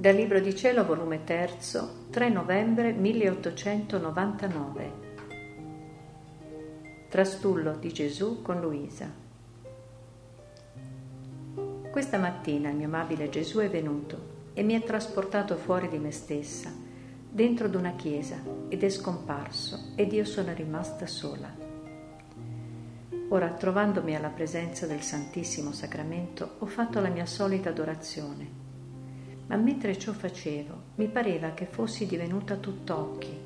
Dal Libro di Cielo, volume 3, 3 novembre 1899. Trastullo di Gesù con Luisa. Questa mattina il mio amabile Gesù è venuto e mi ha trasportato fuori di me stessa, dentro d'una chiesa, ed è scomparso ed io sono rimasta sola. Ora, trovandomi alla presenza del Santissimo Sacramento, ho fatto la mia solita adorazione ma mentre ciò facevo mi pareva che fossi divenuta tutt'occhi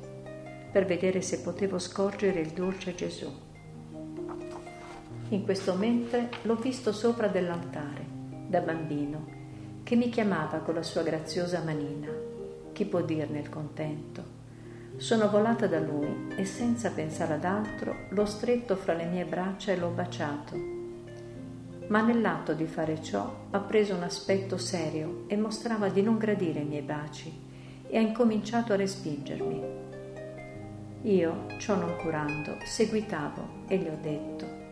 per vedere se potevo scorgere il dolce Gesù. In questo mentre l'ho visto sopra dell'altare, da bambino, che mi chiamava con la sua graziosa manina. Chi può dirne il contento? Sono volata da lui e senza pensare ad altro l'ho stretto fra le mie braccia e l'ho baciato ma nell'atto di fare ciò ha preso un aspetto serio e mostrava di non gradire i miei baci e ha incominciato a respingermi. Io, ciò non curando, seguitavo e gli ho detto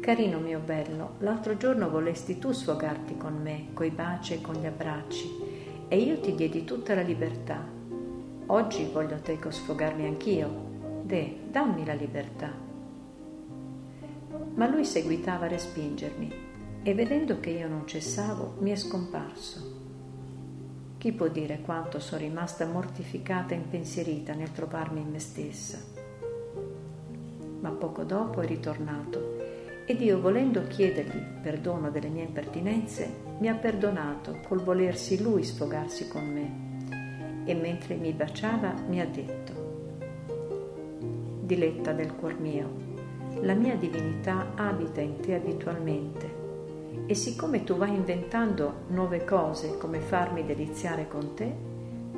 Carino mio bello, l'altro giorno volesti tu sfogarti con me, coi baci e con gli abbracci, e io ti diedi tutta la libertà. Oggi voglio teco sfogarmi anch'io. De, dammi la libertà ma lui seguitava a respingermi e vedendo che io non cessavo mi è scomparso. Chi può dire quanto sono rimasta mortificata e impensierita nel trovarmi in me stessa? Ma poco dopo è ritornato ed io, volendo chiedergli perdono delle mie impertinenze, mi ha perdonato col volersi lui sfogarsi con me e mentre mi baciava mi ha detto, Diletta del cuor mio, la mia divinità abita in te abitualmente e siccome tu vai inventando nuove cose come farmi deliziare con te,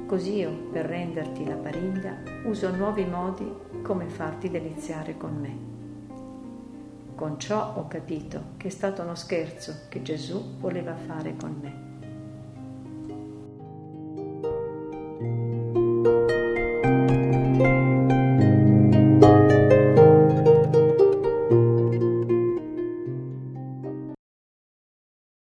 così io, per renderti la pariglia, uso nuovi modi come farti deliziare con me. Con ciò ho capito che è stato uno scherzo che Gesù voleva fare con me.